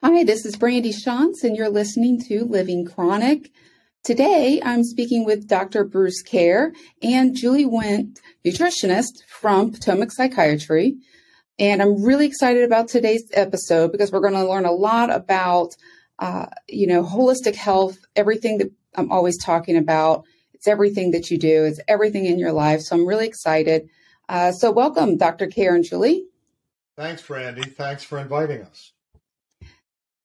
Hi, this is Brandy Shantz, and you're listening to Living Chronic. Today, I'm speaking with Dr. Bruce Kehr and Julie Wendt, nutritionist from Potomac Psychiatry. And I'm really excited about today's episode because we're going to learn a lot about, uh, you know, holistic health, everything that I'm always talking about. It's everything that you do, it's everything in your life. So I'm really excited. Uh, so, welcome, Dr. Kehr and Julie. Thanks, Brandy. Thanks for inviting us.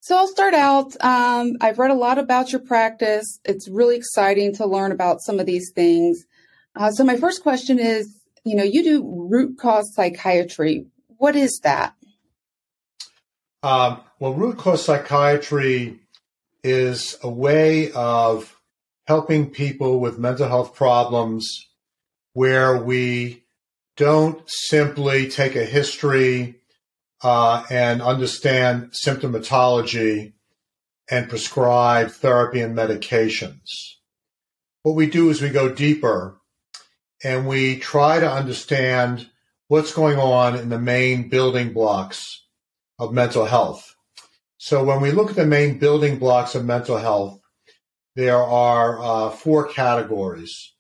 So I'll start out. Um, I've read a lot about your practice. It's really exciting to learn about some of these things. Uh, so my first question is, you know, you do root cause psychiatry. What is that? Um, well, root cause psychiatry is a way of helping people with mental health problems where we don't simply take a history uh, and understand symptomatology and prescribe therapy and medications. What we do is we go deeper and we try to understand what's going on in the main building blocks of mental health. So when we look at the main building blocks of mental health, there are uh, four categories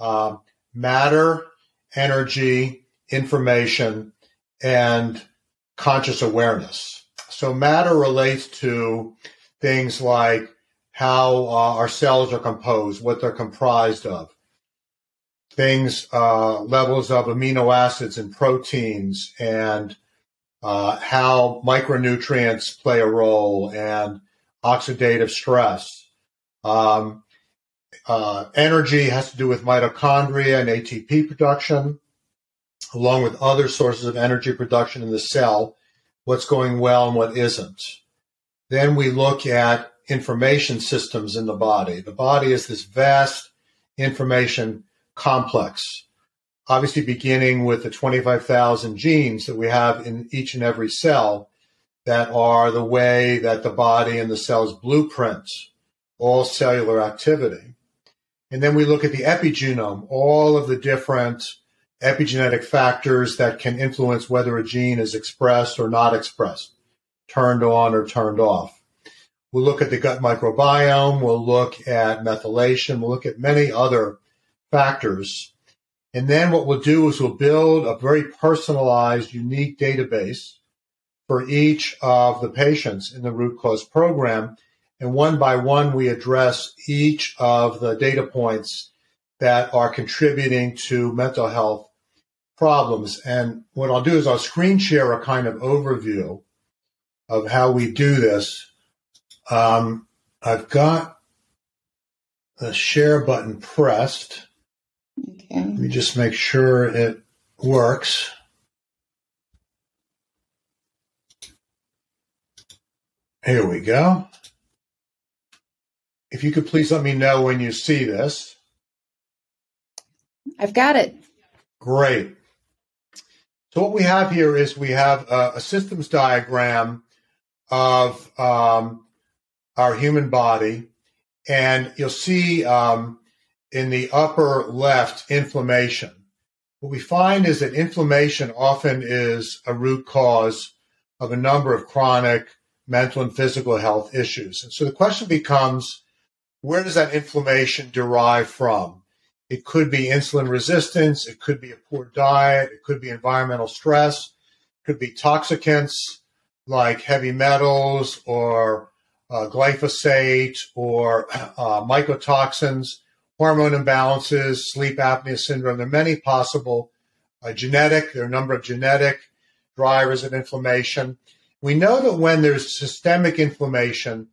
uh, matter, energy, information, and conscious awareness. So matter relates to things like how uh, our cells are composed, what they're comprised of, things, uh, levels of amino acids and proteins, and uh, how micronutrients play a role, and oxidative stress. Um, uh, energy has to do with mitochondria and ATP production along with other sources of energy production in the cell, what's going well and what isn't. Then we look at information systems in the body. The body is this vast information complex, obviously beginning with the 25,000 genes that we have in each and every cell that are the way that the body and the cell's blueprints all cellular activity. And then we look at the epigenome, all of the different epigenetic factors that can influence whether a gene is expressed or not expressed, turned on or turned off. We'll look at the gut microbiome, we'll look at methylation, we'll look at many other factors. And then what we'll do is we'll build a very personalized, unique database for each of the patients in the root cause program. And one by one, we address each of the data points that are contributing to mental health problems. And what I'll do is I'll screen share a kind of overview of how we do this. Um, I've got the share button pressed. Okay. Let me just make sure it works. Here we go. If you could please let me know when you see this. I've got it. Great. So what we have here is we have a, a systems diagram of um, our human body, and you'll see um, in the upper left inflammation. What we find is that inflammation often is a root cause of a number of chronic mental and physical health issues. And so the question becomes, where does that inflammation derive from? It could be insulin resistance. It could be a poor diet. It could be environmental stress. It could be toxicants like heavy metals or uh, glyphosate or uh, mycotoxins, hormone imbalances, sleep apnea syndrome. There are many possible uh, genetic, there are a number of genetic drivers of inflammation. We know that when there's systemic inflammation,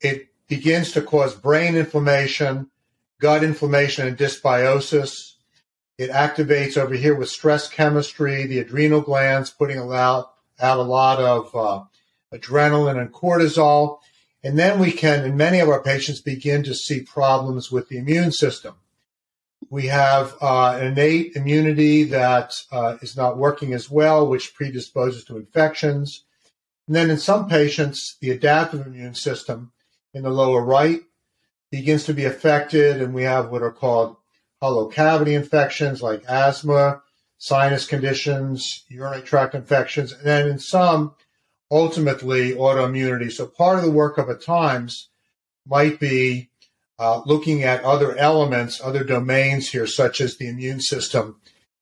it begins to cause brain inflammation, gut inflammation and dysbiosis. It activates over here with stress chemistry, the adrenal glands putting out, out a lot of uh, adrenaline and cortisol. And then we can, in many of our patients, begin to see problems with the immune system. We have uh, an innate immunity that uh, is not working as well, which predisposes to infections. And then in some patients, the adaptive immune system in the lower right begins to be affected, and we have what are called hollow cavity infections like asthma, sinus conditions, urinary tract infections, and then in some, ultimately autoimmunity. So part of the workup at times might be uh, looking at other elements, other domains here, such as the immune system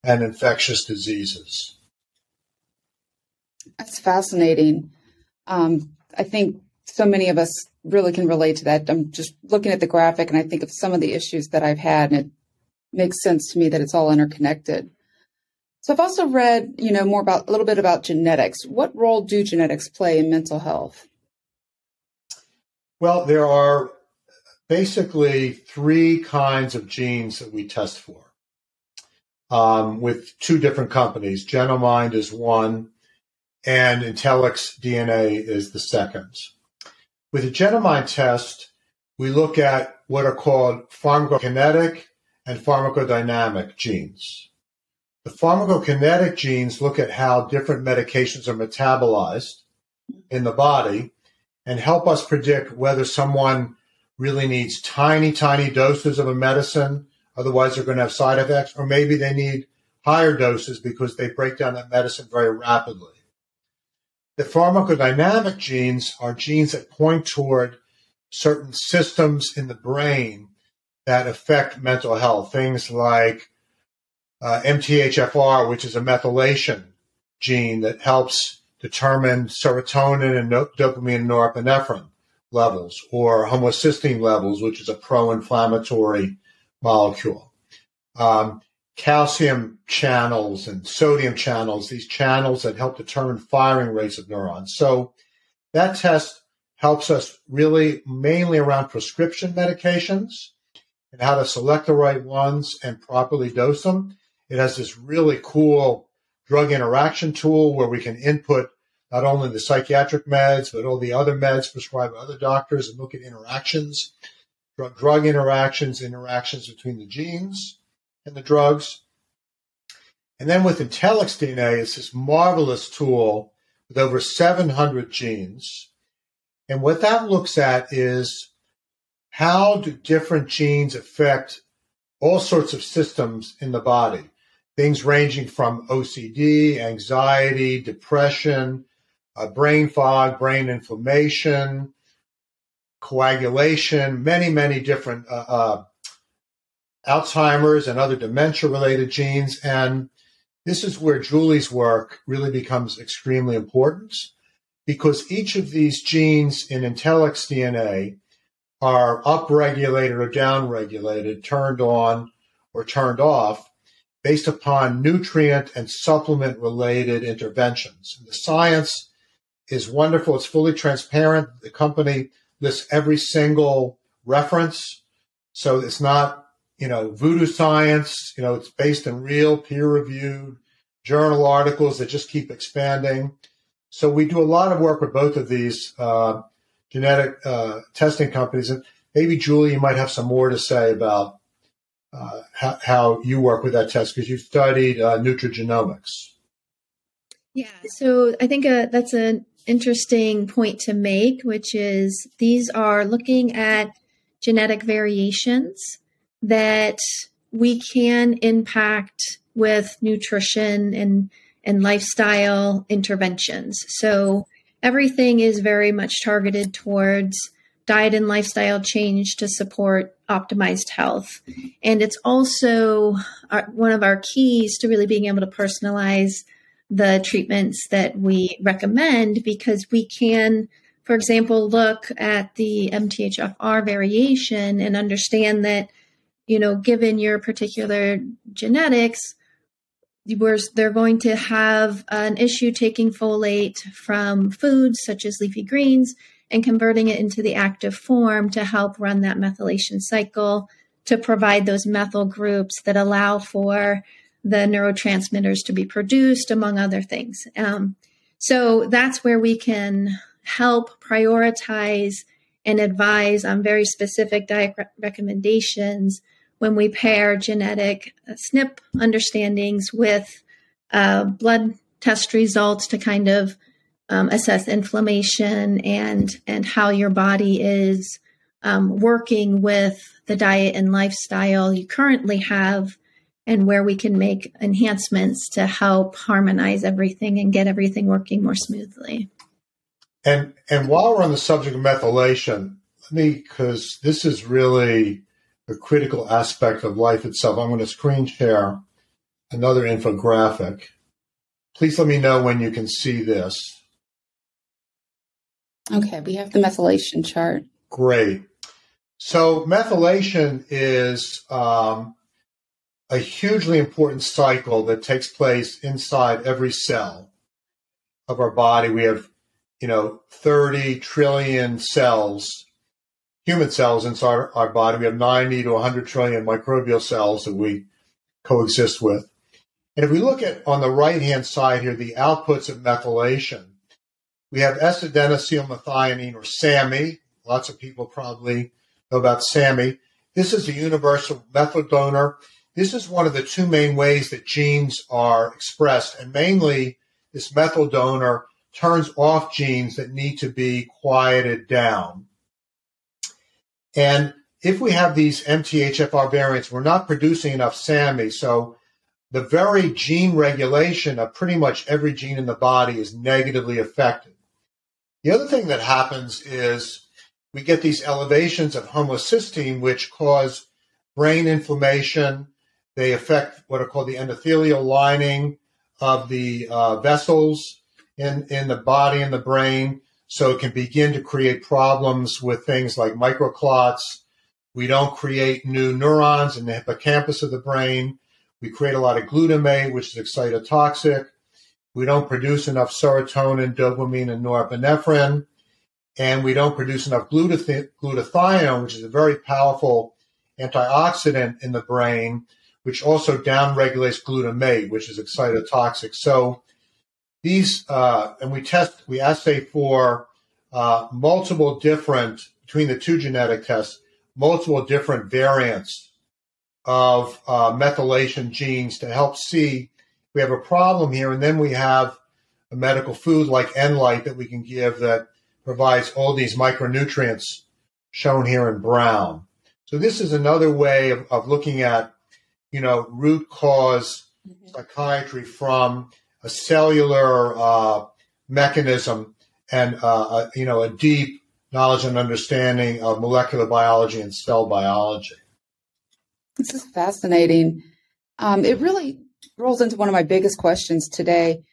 and infectious diseases. That's fascinating. Um, I think so many of us really can relate to that. I'm just looking at the graphic and I think of some of the issues that I've had, and it makes sense to me that it's all interconnected. So I've also read, you know, more about a little bit about genetics. What role do genetics play in mental health? Well, there are basically three kinds of genes that we test for um, with two different companies. Genomind is one, and IntellxxDNA is the second. With the Genomind test, we look at what are called pharmacokinetic and pharmacodynamic genes. The pharmacokinetic genes look at how different medications are metabolized in the body and help us predict whether someone really needs tiny, tiny doses of a medicine, otherwise they're going to have side effects, or maybe they need higher doses because they break down that medicine very rapidly. The pharmacodynamic genes are genes that point toward certain systems in the brain that affect mental health, things like uh, MTHFR, which is a methylation gene that helps determine serotonin and no- dopamine and norepinephrine levels, or homocysteine levels, which is a pro-inflammatory molecule. Um, calcium channels and sodium channels, these channels that help determine firing rates of neurons. So that test helps us really mainly around prescription medications and how to select the right ones and properly dose them. It has this really cool drug interaction tool where we can input not only the psychiatric meds, but all the other meds prescribed by other doctors and look at interactions, drug, drug interactions, interactions between the genes and the drugs. And then with IntellxxDNA, it's this marvelous tool with over 700 genes. And what that looks at is how do different genes affect all sorts of systems in the body? things ranging from OCD, anxiety, depression, uh, brain fog, brain inflammation, coagulation, many, many different uh, uh, Alzheimer's and other dementia related genes. And this is where Julie's work really becomes extremely important because each of these genes in IntellxxDNA are upregulated or downregulated, turned on or turned off based upon nutrient and supplement related interventions. The science is wonderful. It's fully transparent. The company lists every single reference. So it's not, you know, voodoo science. You know, it's based in real peer reviewed journal articles that just keep expanding. So we do a lot of work with both of these uh, genetic uh, testing companies. And maybe Julie, you might have some more to say about uh, how, how, you work with that test because you've studied uh, nutrigenomics. Yeah, so I think uh, that's an interesting point to make, which is these are looking at genetic variations that we can impact with nutrition and and lifestyle interventions. So everything is very much targeted towards diet and lifestyle change to support optimized health. And it's also our, one of our keys to really being able to personalize the treatments that we recommend because we can, for example, look at the MTHFR variation and understand that, you know, given your particular genetics, where they're going to have an issue taking folate from foods such as leafy greens and converting it into the active form to help run that methylation cycle to provide those methyl groups that allow for the neurotransmitters to be produced, among other things. Um, so that's where we can help prioritize and advise on very specific diet recommendations when we pair genetic uh, SNP understandings with uh, blood test results to kind of um, assess inflammation and and how your body is um, working with the diet and lifestyle you currently have and where we can make enhancements to help harmonize everything and get everything working more smoothly. And and while we're on the subject of methylation, let me because this is really a critical aspect of life itself. I'm going to screen share another infographic. Please let me know when you can see this. Okay, we have the methylation chart. Great. So methylation is um, a hugely important cycle that takes place inside every cell of our body. We have, you know, 30 trillion cells, human cells inside our body. We have 90 to 100 trillion microbial cells that we coexist with. And if we look at on the right hand side here, the outputs of methylation, we have S-adenosylmethionine or SAMe. Lots of people probably know about SAMe. This is a universal methyl donor. This is one of the two main ways that genes are expressed, and mainly this methyl donor turns off genes that need to be quieted down. And if we have these MTHFR variants, we're not producing enough SAMe. So the very gene regulation of pretty much every gene in the body is negatively affected. The other thing that happens is we get these elevations of homocysteine, which cause brain inflammation, they affect what are called the endothelial lining of the uh, vessels in, in the body and the brain. So it can begin to create problems with things like microclots. We don't create new neurons in the hippocampus of the brain. We create a lot of glutamate, which is excitotoxic. We don't produce enough serotonin, dopamine, and norepinephrine. And we don't produce enough glutathione, which is a very powerful antioxidant in the brain which also downregulates glutamate, which is excitotoxic. So these, uh, and we test, we assay for uh, multiple different, between the two genetic tests, multiple different variants of uh, methylation genes to help see we have a problem here. And then we have a medical food like EnLyte that we can give that provides all these micronutrients shown here in brown. So this is another way of, of looking at you know, root cause mm-hmm. psychiatry from a cellular uh, mechanism and, uh, a, you know, a deep knowledge and understanding of molecular biology and cell biology. This is fascinating. Um, it really rolls into one of my biggest questions today.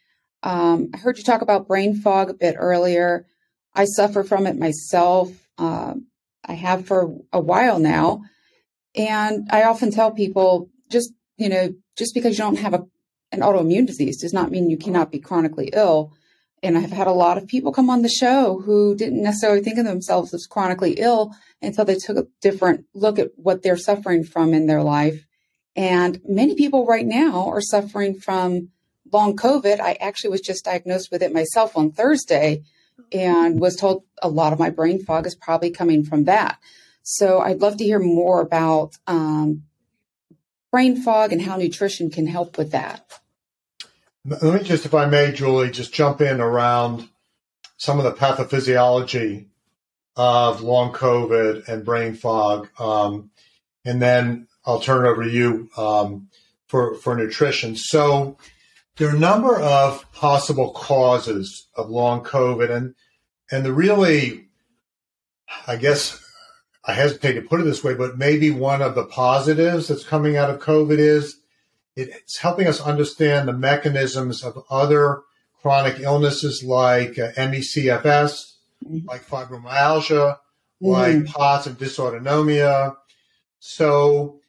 Um, I heard you talk about brain fog a bit earlier. I suffer from it myself. Uh, I have for a while now. And I often tell people just, you know, just because you don't have a, an autoimmune disease does not mean you cannot be chronically ill. And I've had a lot of people come on the show who didn't necessarily think of themselves as chronically ill until they took a different look at what they're suffering from in their life. And many people right now are suffering from long COVID. I actually was just diagnosed with it myself on Thursday and was told a lot of my brain fog is probably coming from that. So I'd love to hear more about um, brain fog and how nutrition can help with that. Let me just, if I may, Julie, just jump in around some of the pathophysiology of long COVID and brain fog. Um, and then I'll turn it over to you um, for, for nutrition. So there are a number of possible causes of long COVID. And, and the really, I guess, I hesitate to put it this way, but maybe one of the positives that's coming out of COVID is it's helping us understand the mechanisms of other chronic illnesses like uh, ME/CFS, mm-hmm. like fibromyalgia, mm-hmm. like POTS and dysautonomia. So,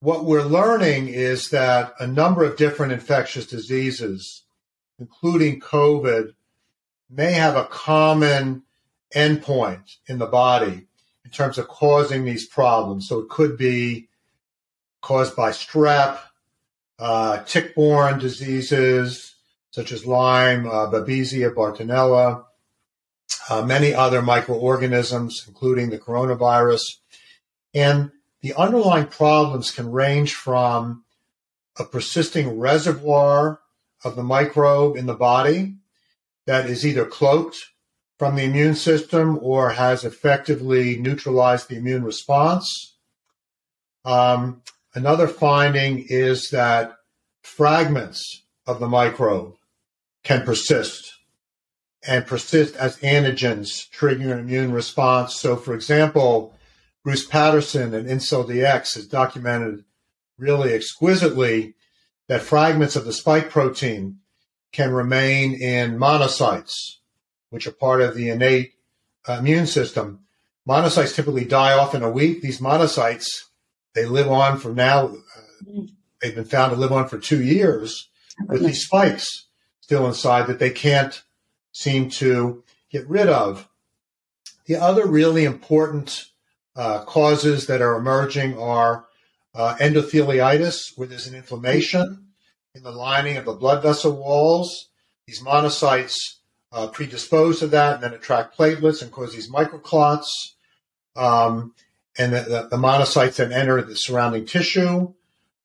what we're learning is that a number of different infectious diseases, including COVID, may have a common endpoint in the body in terms of causing these problems. So it could be caused by strep, uh, tick-borne diseases such as Lyme, uh, Babesia, Bartonella, uh, many other microorganisms, including the coronavirus. And the underlying problems can range from a persisting reservoir of the microbe in the body that is either cloaked from the immune system or has effectively neutralized the immune response. Um, another finding is that fragments of the microbe can persist and persist as antigens, triggering an immune response. So, for example, Bruce Patterson and InCellDX has documented really exquisitely that fragments of the spike protein can remain in monocytes, which are part of the innate uh, immune system. Monocytes typically die off in a week. These monocytes, they live on for now, uh, they've been found to live on for two years with these spikes still inside that they can't seem to get rid of. The other really important uh, causes that are emerging are uh, endotheliitis, where there's an inflammation in the lining of the blood vessel walls. These monocytes uh, predispose to that and then attract platelets and cause these microclots. Um, and the, the, the, monocytes then enter the surrounding tissue.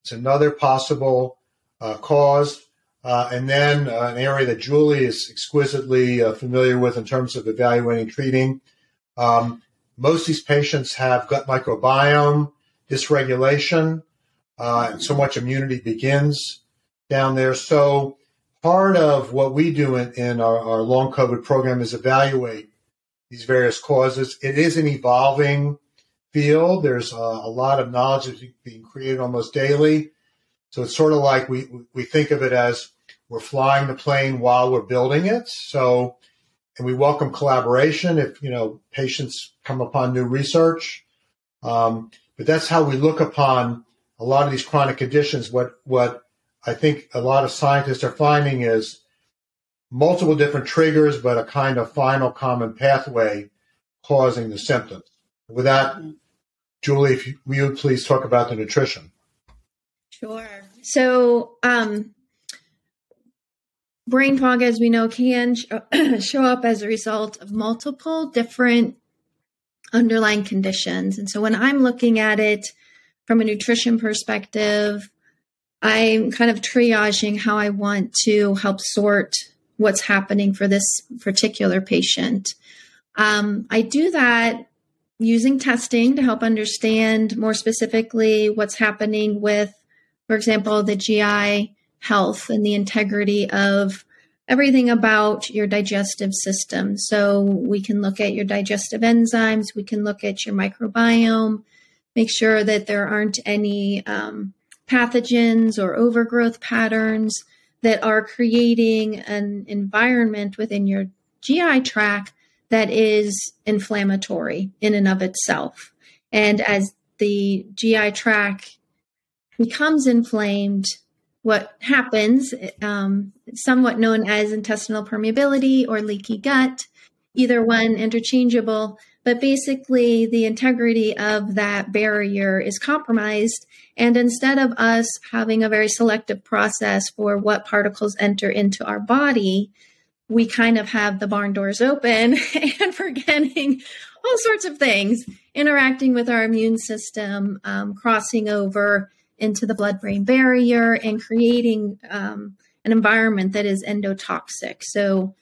It's another possible uh, cause. Uh, and then uh, an area that Julie is exquisitely uh, familiar with in terms of evaluating treating. Um, most of these patients have gut microbiome dysregulation, uh, and so much immunity begins down there. So part of what we do in, in our, our, long COVID program is evaluate these various causes. It is an evolving field. There's a, a lot of knowledge that's being created almost daily. So it's sort of like we, we think of it as we're flying the plane while we're building it. So, and we welcome collaboration if, you know, patients come upon new research. Um, but that's how we look upon a lot of these chronic conditions. What, what I think a lot of scientists are finding is multiple different triggers, but a kind of final common pathway causing the symptoms. With that, Julie, if you, you please talk about the nutrition. Sure. So, um, brain fog, as we know, can show up as a result of multiple different underlying conditions. And so, when I'm looking at it from a nutrition perspective, I'm kind of triaging how I want to help sort what's happening for this particular patient. Um, I do that using testing to help understand more specifically what's happening with, for example, the GI health and the integrity of everything about your digestive system. So we can look at your digestive enzymes, we can look at your microbiome, make sure that there aren't any um, pathogens or overgrowth patterns that are creating an environment within your GI tract that is inflammatory in and of itself. And as the GI tract becomes inflamed, what happens, um, somewhat known as intestinal permeability or leaky gut, either one interchangeable, but basically the integrity of that barrier is compromised. And instead of us having a very selective process for what particles enter into our body, we kind of have the barn doors open and forgetting all sorts of things, interacting with our immune system, um, crossing over into the blood brain barrier and creating um, an environment that is endotoxic. So,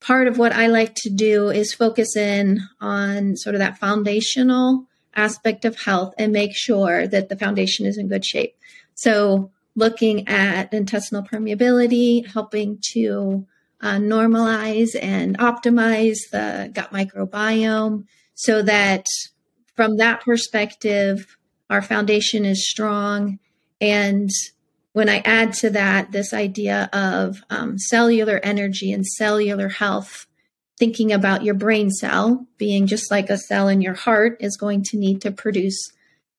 part of what I like to do is focus in on sort of that foundational aspect of health and make sure that the foundation is in good shape. So, looking at intestinal permeability, helping to uh, normalize and optimize the gut microbiome so that from that perspective, our foundation is strong. And when I add to that this idea of um, cellular energy and cellular health, thinking about your brain cell being just like a cell in your heart is going to need to produce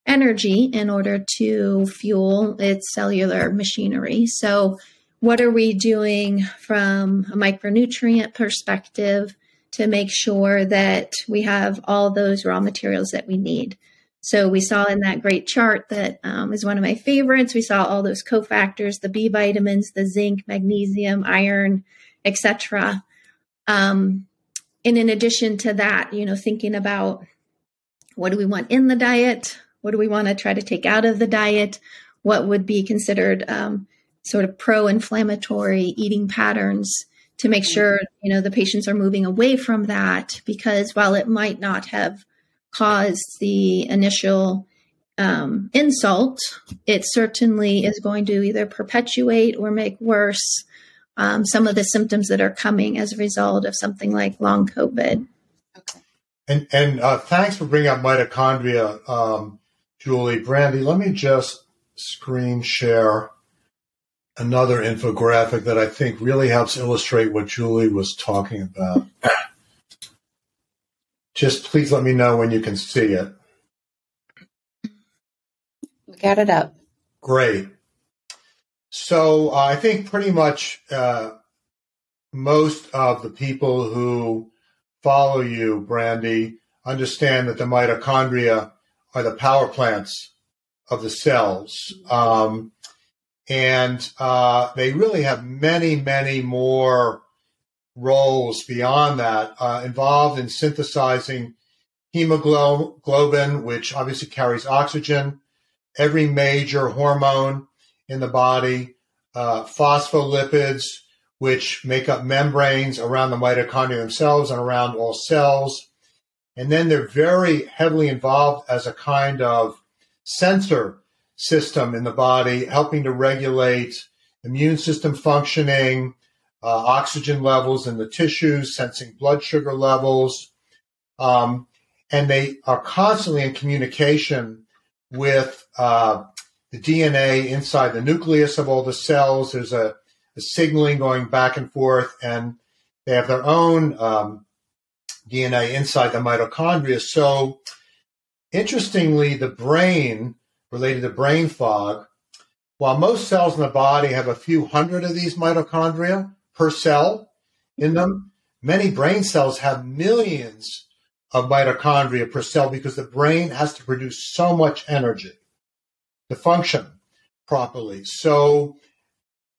energy in order to fuel its cellular machinery. So, what are we doing from a micronutrient perspective to make sure that we have all those raw materials that we need? So we saw in that great chart that um, is one of my favorites. We saw all those cofactors, the B vitamins, the zinc, magnesium, iron, etc. Um, and in addition to that, you know, thinking about what do we want in the diet? What do we want to try to take out of the diet? What would be considered um, sort of pro-inflammatory eating patterns to make sure you know the patients are moving away from that because while it might not have caused the initial um, insult, it certainly is going to either perpetuate or make worse um, some of the symptoms that are coming as a result of something like long COVID. Okay. And and uh, thanks for bringing up mitochondria, um, Julie. Brandy, let me just screen share another infographic that I think really helps illustrate what Julie was talking about. Just please let me know when you can see it. We got it up. Great. So uh, I think pretty much uh, most of the people who follow you, Brandy, understand that the mitochondria are the power plants of the cells. Um, and uh, they really have many, many more roles beyond that uh, involved in synthesizing hemoglobin, which obviously carries oxygen, every major hormone in the body, uh, phospholipids, which make up membranes around the mitochondria themselves and around all cells. And then they're very heavily involved as a kind of sensor system in the body, helping to regulate immune system functioning, uh, oxygen levels in the tissues, sensing blood sugar levels. Um, and they are constantly in communication with uh, the DNA inside the nucleus of all the cells. There's a, a signaling going back and forth, and they have their own um, DNA inside the mitochondria. So, interestingly, the brain related to brain fog. While most cells in the body have a few hundred of these mitochondria per cell in them, many brain cells have millions of mitochondria per cell because the brain has to produce so much energy to function properly. So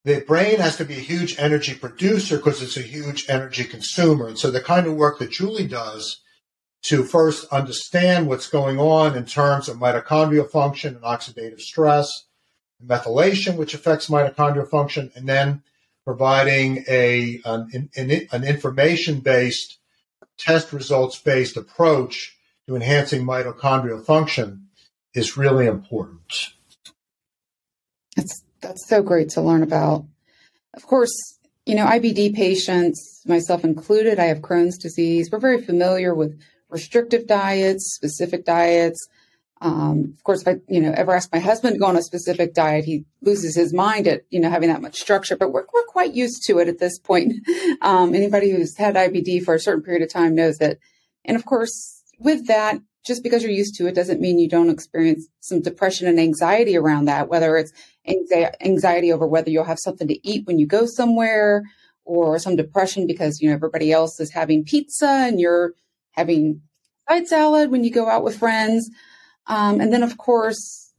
the brain has to be a huge energy producer because it's a huge energy consumer. And so the kind of work that Julie does to first understand what's going on in terms of mitochondrial function and oxidative stress, methylation, which affects mitochondrial function, and then providing a an, an, an information based, test results based approach to enhancing mitochondrial function is really important. That's that's so great to learn about. Of course, you know, IBD patients, myself included, I have Crohn's disease. We're very familiar with restrictive diets, specific diets. Um, of course, if I, you know, ever ask my husband to go on a specific diet, he loses his mind at, you know, having that much structure, but we're, we're quite used to it at this point. Um, anybody who's had IBD for a certain period of time knows that. And of course, with that, just because you're used to it doesn't mean you don't experience some depression and anxiety around that, whether it's anxiety over whether you'll have something to eat when you go somewhere or some depression because, you know, everybody else is having pizza and you're having side salad when you go out with friends. Um, and then, of course,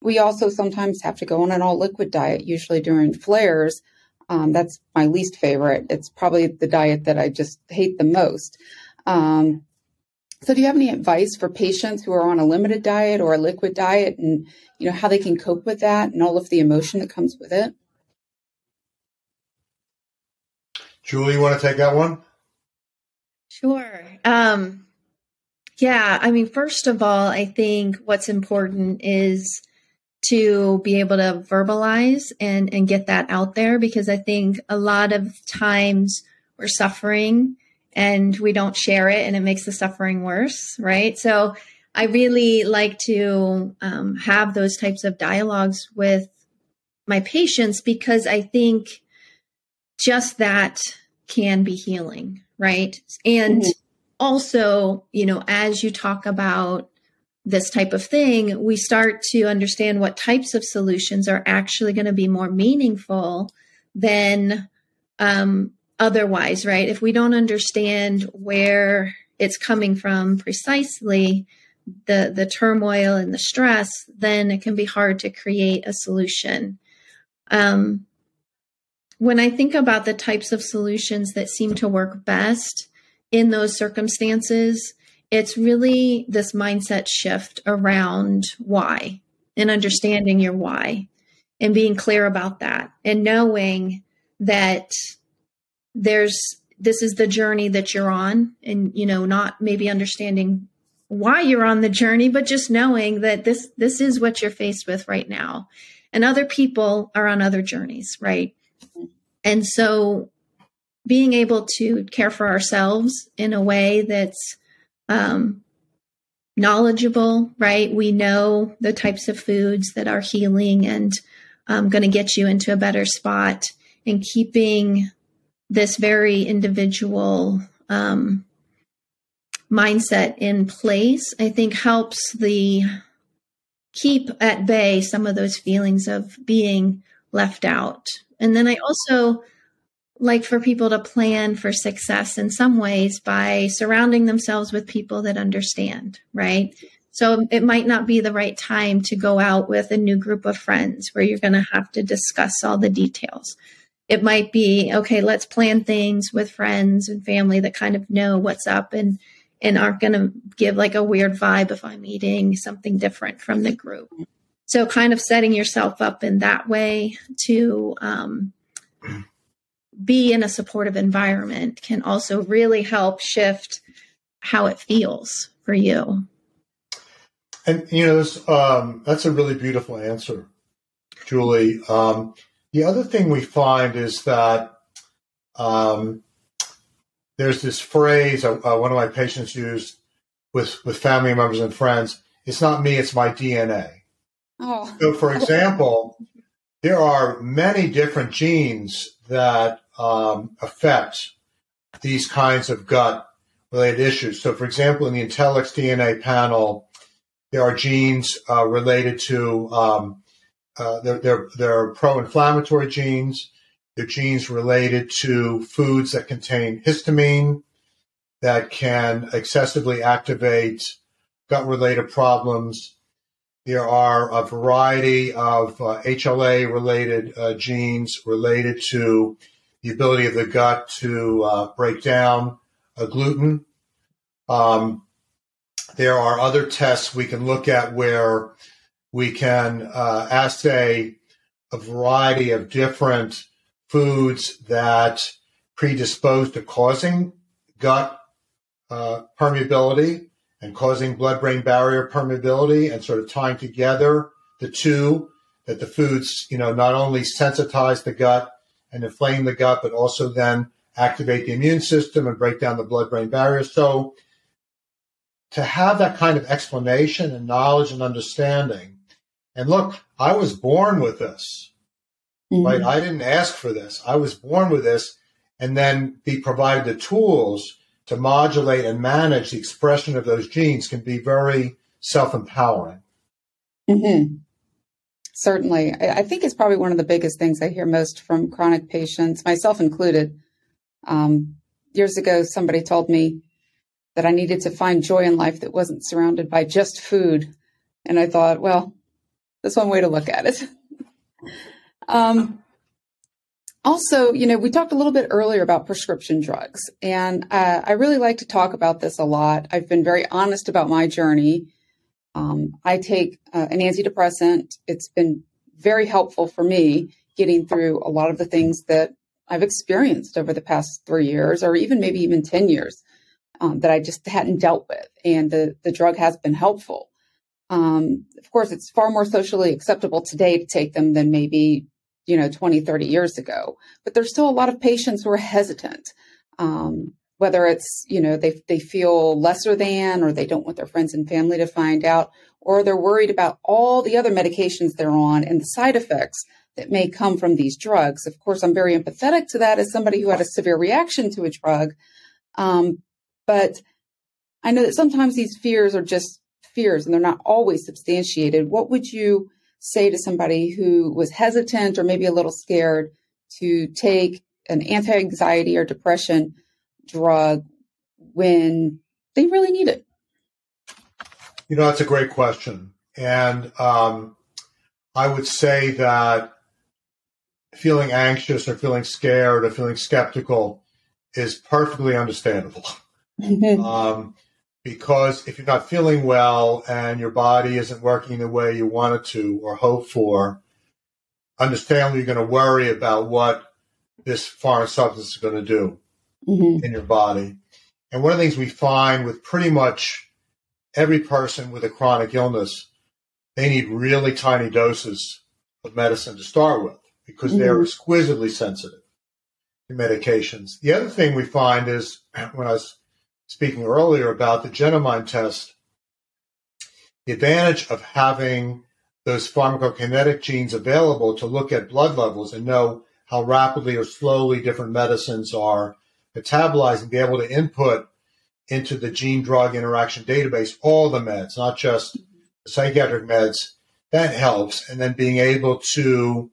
we also sometimes have to go on an all liquid diet, usually during flares. Um, that's my least favorite. It's probably the diet that I just hate the most. Um, so, do you have any advice for patients who are on a limited diet or a liquid diet, and you know how they can cope with that and all of the emotion that comes with it? Julie, you want to take that one? Sure. Um, yeah, I mean, first of all, I think what's important is to be able to verbalize and and get that out there because I think a lot of times we're suffering and we don't share it and it makes the suffering worse, right? So I really like to um, have those types of dialogues with my patients because I think just that can be healing, right? And mm-hmm. also, you know, as you talk about this type of thing, we start to understand what types of solutions are actually going to be more meaningful than um, otherwise, right? If we don't understand where it's coming from precisely, the the turmoil and the stress, then it can be hard to create a solution. Um, when I think about the types of solutions that seem to work best in those circumstances, it's really this mindset shift around why and understanding your why and being clear about that and knowing that there's this is the journey that you're on and you know not maybe understanding why you're on the journey but just knowing that this this is what you're faced with right now. And other people are on other journeys right And so being able to care for ourselves in a way that's um, knowledgeable, right? We know the types of foods that are healing and um, going to get you into a better spot, and keeping this very individual um, mindset in place, I think helps the keep at bay some of those feelings of being left out. And then I also like for people to plan for success in some ways by surrounding themselves with people that understand, right? So it might not be the right time to go out with a new group of friends where you're going to have to discuss all the details. It might be, okay, let's plan things with friends and family that kind of know what's up and and aren't going to give like a weird vibe if I'm eating something different from the group. So kind of setting yourself up in that way to um, be in a supportive environment can also really help shift how it feels for you. And you know, um, that's a really beautiful answer, Julie. Um, the other thing we find is that um, there's this phrase uh, uh, one of my patients used with with family members and friends. It's not me; it's my DNA. Oh. So, for example, there are many different genes that um, affect these kinds of gut related issues. So, for example, in the IntellxxDNA panel, there are genes uh, related to um, uh, they're, they're pro-inflammatory genes. They're genes related to foods that contain histamine that can excessively activate gut-related problems. There are a variety of uh, HLA-related uh, genes related to the ability of the gut to uh, break down gluten. Um, there are other tests we can look at where we can uh, assay a variety of different foods that predispose to causing gut uh, permeability and causing blood brain barrier permeability and sort of tying together the two that the foods, you know, not only sensitize the gut and inflame the gut, but also then activate the immune system and break down the blood brain barrier. So to have that kind of explanation and knowledge and understanding, and look, I was born with this, mm-hmm. right? I didn't ask for this. I was born with this and then be provided the tools to modulate and manage the expression of those genes can be very self empowering. Mm-hmm. Certainly. I think it's probably one of the biggest things I hear most from chronic patients, myself included. Um, years ago, somebody told me that I needed to find joy in life that wasn't surrounded by just food. And I thought, well, that's one way to look at it. um, also, you know, we talked a little bit earlier about prescription drugs, and uh, I really like to talk about this a lot. I've been very honest about my journey um, I take uh, an antidepressant. It's been very helpful for me getting through a lot of the things that I've experienced over the past three years, or even maybe even 10 years, um, that I just hadn't dealt with. And the, the drug has been helpful. Um, of course, it's far more socially acceptable today to take them than maybe, you know, 20, 30 years ago. But there's still a lot of patients who are hesitant. Um, whether it's you know they they feel lesser than or they don't want their friends and family to find out or they're worried about all the other medications they're on and the side effects that may come from these drugs of course i'm very empathetic to that as somebody who had a severe reaction to a drug um, but i know that sometimes these fears are just fears and they're not always substantiated what would you say to somebody who was hesitant or maybe a little scared to take an anti-anxiety or depression drug when they really need it? You know, that's a great question. And um, I would say that feeling anxious or feeling scared or feeling skeptical is perfectly understandable. um, because if you're not feeling well and your body isn't working the way you want it to or hope for, understandably, you're going to worry about what this foreign substance is going to do mm-hmm. in your body. And one of the things we find with pretty much every person with a chronic illness, they need really tiny doses of medicine to start with because mm-hmm. they're exquisitely sensitive. To medications. The other thing we find is when I was speaking earlier about the Genomind test, the advantage of having those pharmacokinetic genes available to look at blood levels and know how rapidly or slowly different medicines are metabolized and be able to input into the gene drug interaction database all the meds, not just the psychiatric meds. That helps. And then being able to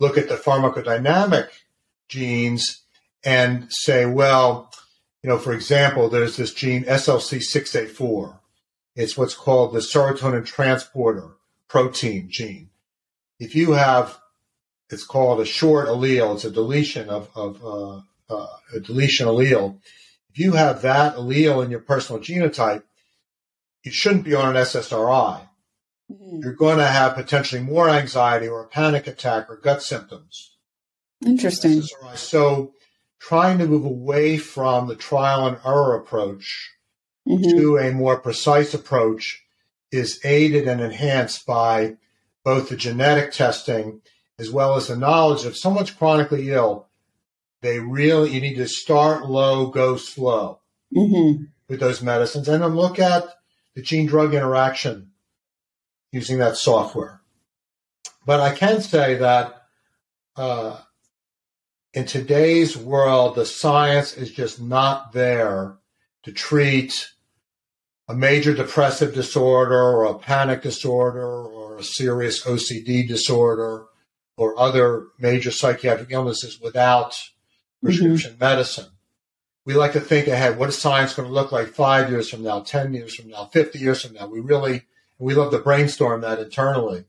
look at the pharmacodynamic genes and say, well, you know, for example, there's this gene SLC6A4. It's what's called the serotonin transporter protein gene. If you have, it's called a short allele. It's a deletion of, of uh, uh, a deletion allele. If you have that allele in your personal genotype, you shouldn't be on an SSRI. Mm-hmm. You're going to have potentially more anxiety or a panic attack or gut symptoms. Interesting. So, trying to move away from the trial and error approach mm-hmm. to a more precise approach is aided and enhanced by both the genetic testing as well as the knowledge of someone's chronically ill. They really, you need to start low, go slow mm-hmm. with those medicines, and then look at the gene drug interaction using that software. But I can say that uh, in today's world, the science is just not there to treat a major depressive disorder or a panic disorder or a serious OCD disorder or other major psychiatric illnesses without prescription mm-hmm. medicine. We like to think ahead. What is science going to look like five years from now, 10 years from now, 50 years from now? We really, we love to brainstorm that internally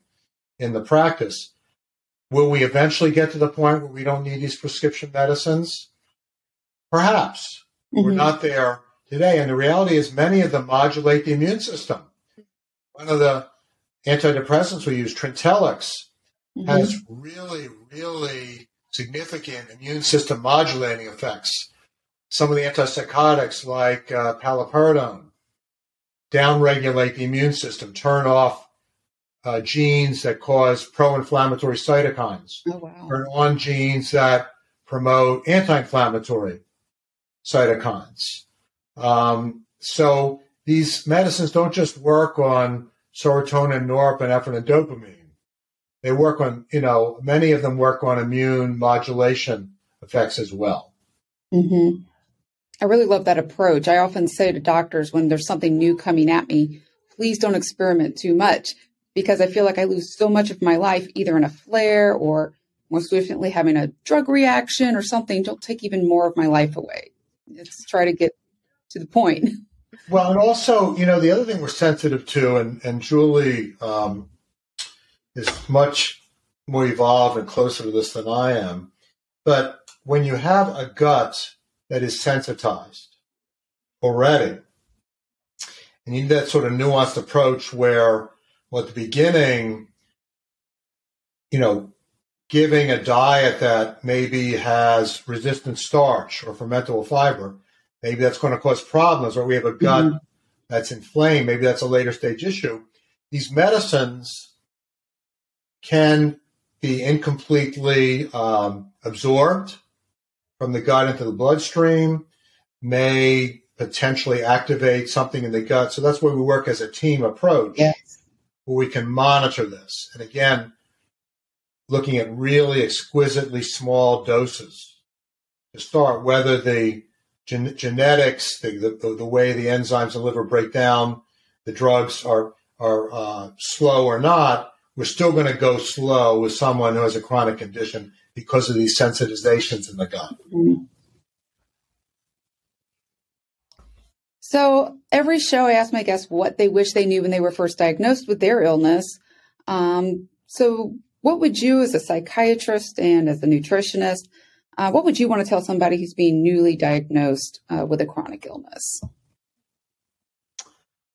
in the practice. Will we eventually get to the point where we don't need these prescription medicines? Perhaps. Mm-hmm. We're not there today. And the reality is, many of them modulate the immune system. One of the antidepressants we use, Trintellix, mm-hmm. has really, really significant immune system modulating effects. Some of the antipsychotics, like uh, paliperidone, downregulate the immune system, turn off uh, genes that cause pro-inflammatory cytokines, oh, wow. turn on genes that promote anti-inflammatory cytokines. Um, so these medicines don't just work on serotonin, norepinephrine, and dopamine. They work on, you know, many of them work on immune modulation effects as well. Mm-hmm. I really love that approach. I often say to doctors when there's something new coming at me, please don't experiment too much because I feel like I lose so much of my life either in a flare or more swiftly having a drug reaction or something. Don't take even more of my life away. Let's try to get to the point. Well, and also, you know, the other thing we're sensitive to, and, and Julie um, is much more evolved and closer to this than I am, but when you have a gut that is sensitized already, and you need that sort of nuanced approach where, well, at the beginning, you know, giving a diet that maybe has resistant starch or fermentable fiber maybe that's going to cause problems, or we have a gut mm-hmm. that's inflamed. Maybe that's a later stage issue. These medicines can be incompletely um, absorbed from the gut into the bloodstream, may potentially activate something in the gut. So that's where we work as a team approach, yes. Where we can monitor this. And again, looking at really exquisitely small doses to start, whether the gen- genetics, the, the, the, way the enzymes in the liver break down, the drugs are are uh, slow or not, we're still going to go slow with someone who has a chronic condition because of these sensitizations in the gut. Mm-hmm. So every show, I ask my guests what they wish they knew when they were first diagnosed with their illness. Um, so, what would you, as a psychiatrist and as a nutritionist, uh, what would you want to tell somebody who's being newly diagnosed uh, with a chronic illness?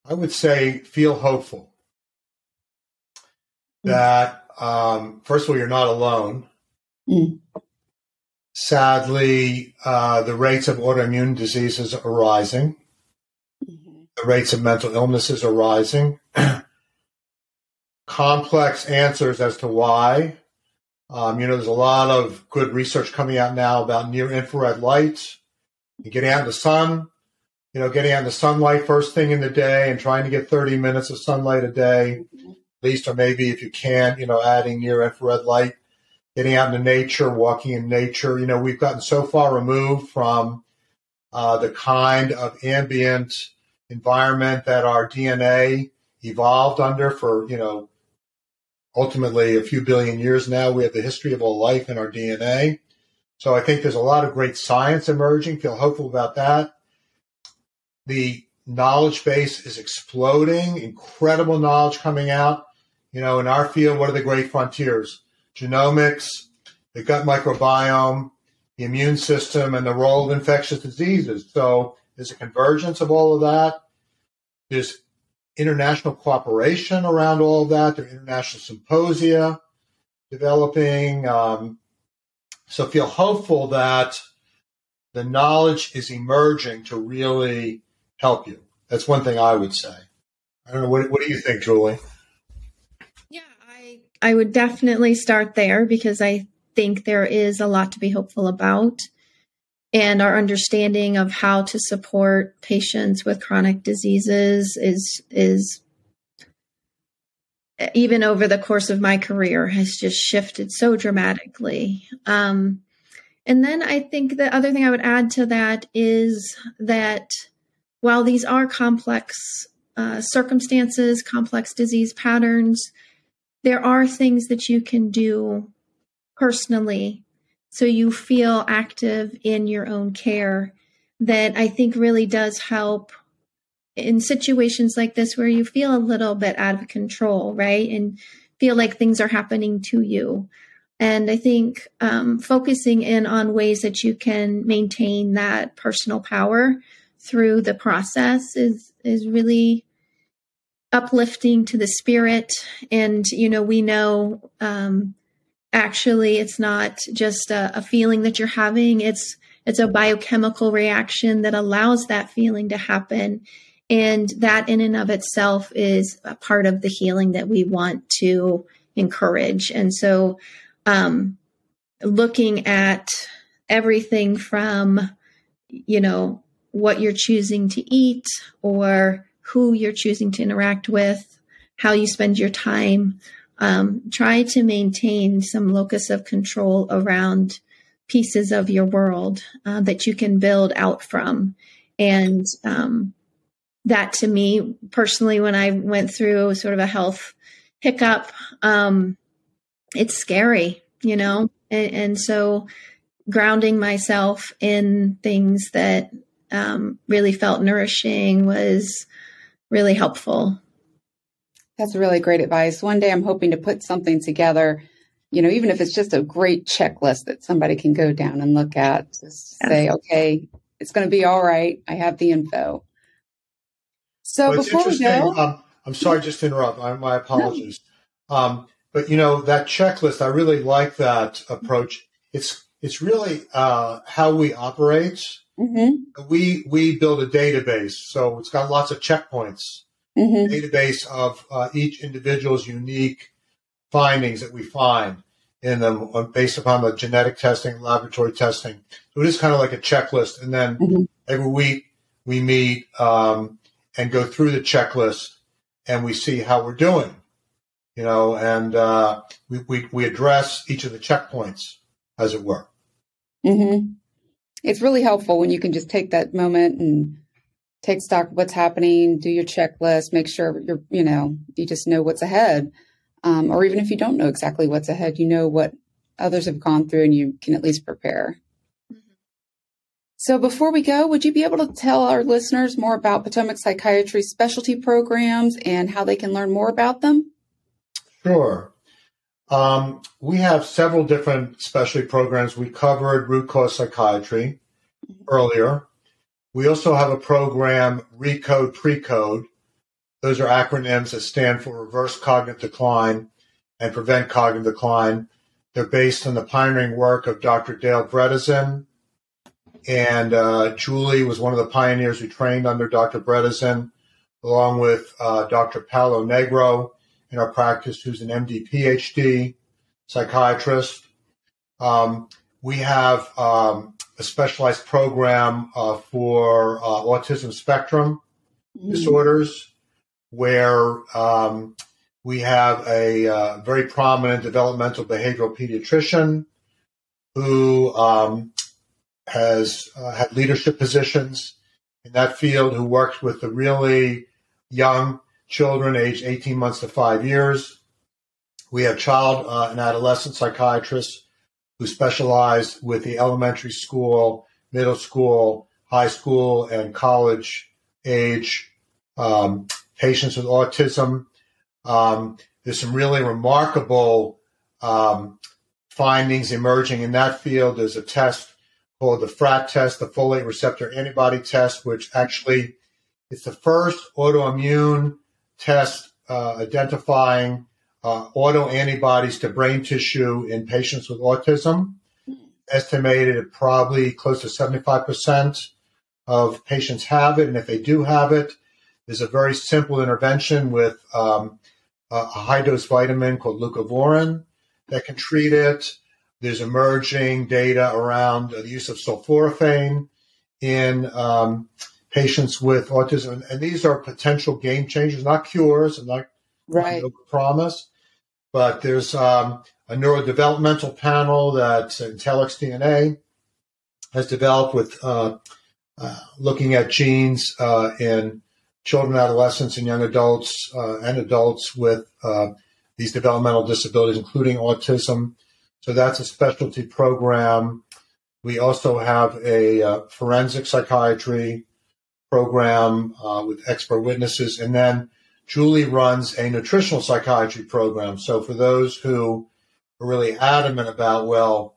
I would say feel hopeful. Mm. That, um, first of all, you're not alone. Mm. Sadly, uh, the rates of autoimmune diseases are rising. Rates of mental illnesses are rising. Complex answers as to why Um, you know, there's a lot of good research coming out now about near infrared light getting out in the sun. You know, getting out in the sunlight first thing in the day and trying to get 30 minutes of sunlight a day, at least, or maybe if you can, you know, adding near infrared light, getting out into nature, walking in nature. You know, we've gotten so far removed from uh, the kind of ambient environment that our DNA evolved under for, you know, ultimately a few billion years now. We have the history of all life in our DNA. So I think there's a lot of great science emerging. Feel hopeful about that. The knowledge base is exploding, incredible knowledge coming out. You know, in our field, what are the great frontiers? Genomics, the gut microbiome, the immune system, and the role of infectious diseases. So there's a convergence of all of that. There's international cooperation around all of that. There are international symposia developing. Um, so feel hopeful that the knowledge is emerging to really help you. That's one thing I would say. I don't know. What, what do you think, Julie? Yeah, I I would definitely start there because I think there is a lot to be hopeful about. And our understanding of how to support patients with chronic diseases is is even over the course of my career has just shifted so dramatically. Um, and then I think the other thing I would add to that is that while these are complex uh, circumstances, complex disease patterns, there are things that you can do personally so you feel active in your own care that I think really does help in situations like this where you feel a little bit out of control, right? And feel like things are happening to you. And I think um, focusing in on ways that you can maintain that personal power through the process is is really uplifting to the spirit. And you know, we know um, actually it's not just a, a feeling that you're having. It's it's a biochemical reaction that allows that feeling to happen. And that in and of itself is a part of the healing that we want to encourage. And so um, looking at everything from you know what you're choosing to eat or who you're choosing to interact with how you spend your time um, try to maintain some locus of control around pieces of your world uh, that you can build out from. And um, that to me personally, when I went through sort of a health hiccup, um, it's scary, you know? And, and, so grounding myself in things that um, really felt nourishing was really helpful. That's really great advice. One day I'm hoping to put something together, you know, even if it's just a great checklist that somebody can go down and look at, just yeah. say, okay, it's going to be all right. I have the info. So well, before we go, um, I'm sorry, just to interrupt. I, my apologies. No. Um, but you know that checklist, I really like that approach. It's it's really uh, how we operate. Mm-hmm. We we build a database, so it's got lots of checkpoints mm-hmm. database of uh, each individual's unique findings that we find in them uh, based upon the genetic testing, laboratory testing. So it is kind of like a checklist. And then mm-hmm. every week we meet um, and go through the checklist and we see how we're doing, you know, and uh, we, we, we, address each of the checkpoints, as it were. Mm-hmm. It's really helpful when you can just take that moment and take stock of what's happening, do your checklist, make sure you're, you know, you just know what's ahead. Um, or even if you don't know exactly what's ahead, you know what others have gone through and you can at least prepare. Mm-hmm. So before we go, would you be able to tell our listeners more about Potomac Psychiatry specialty programs and how they can learn more about them? Sure. Um, we have several different specialty programs. We covered root cause psychiatry mm-hmm. earlier. We also have a program, Recode Precode. Those are acronyms that stand for Reverse Cognitive Decline and Prevent Cognitive Decline. They're based on the pioneering work of Dr. Dale Bredesen. And uh, Julie was one of the pioneers who trained under Dr. Bredesen, along with uh, Dr. Paulo Negro in our practice, who's an MD PhD psychiatrist. Um, we have um, a specialized program uh, for uh, autism spectrum mm-hmm. disorders where um, we have a uh, very prominent developmental behavioral pediatrician who um, has uh, had leadership positions in that field, who works with the really young children aged 18 months to five years. We have child uh, and adolescent psychiatrists who specialize with the elementary school, middle school, high school, and college age um, patients with autism. Um, there's some really remarkable um, findings emerging in that field. There's a test called the FRAT test, the folate receptor antibody test, which actually is the first autoimmune test uh, identifying uh, autoantibodies to brain tissue in patients with autism. Estimated at probably close to 75% of patients have it. And if they do have it, there's a very simple intervention with um, a high dose vitamin called leucovorin that can treat it. There's emerging data around the use of sulforaphane in um, patients with autism, and these are potential game changers, not cures, and not right. promise. But there's um, a neurodevelopmental panel that IntellxxDNA has developed with uh, uh, looking at genes uh, in children, adolescents, and young adults uh, and adults with uh, these developmental disabilities, including autism. So that's a specialty program. We also have a uh, forensic psychiatry program uh, with expert witnesses. And then Julie runs a nutritional psychiatry program. So for those who are really adamant about, well,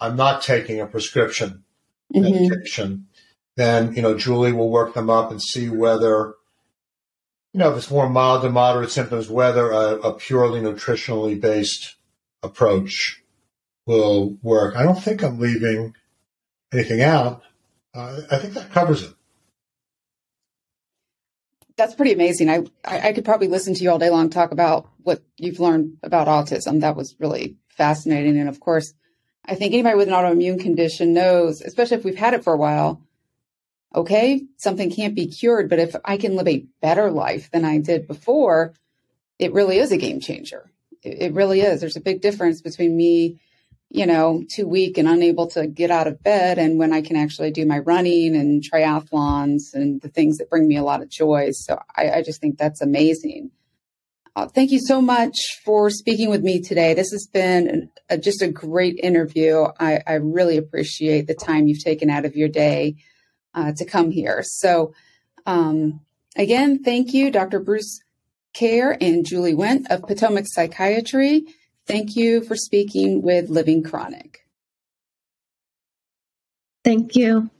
I'm not taking a prescription mm-hmm. medication, then, you know, Julie will work them up and see whether you know, if it's more mild to moderate symptoms, whether a, a purely nutritionally based approach will work. I don't think I'm leaving anything out. Uh, I think that covers it. That's pretty amazing. I, I, could probably listen to you all day long talk about what you've learned about autism. That was really fascinating. And of course, I think anybody with an autoimmune condition knows, especially if we've had it for a while, okay, something can't be cured, but if I can live a better life than I did before, it really is a game changer. It, it really is. There's a big difference between me, you know, too weak and unable to get out of bed and when I can actually do my running and triathlons and the things that bring me a lot of joy. So I, I just think that's amazing. Uh, thank you so much for speaking with me today. This has been an, a, just a great interview. I, I really appreciate the time you've taken out of your day uh, to come here. So, um, again, thank you, Dr. Bruce Kehr and Julie Wendt of Potomac Psychiatry. Thank you for speaking with Living Chronic. Thank you.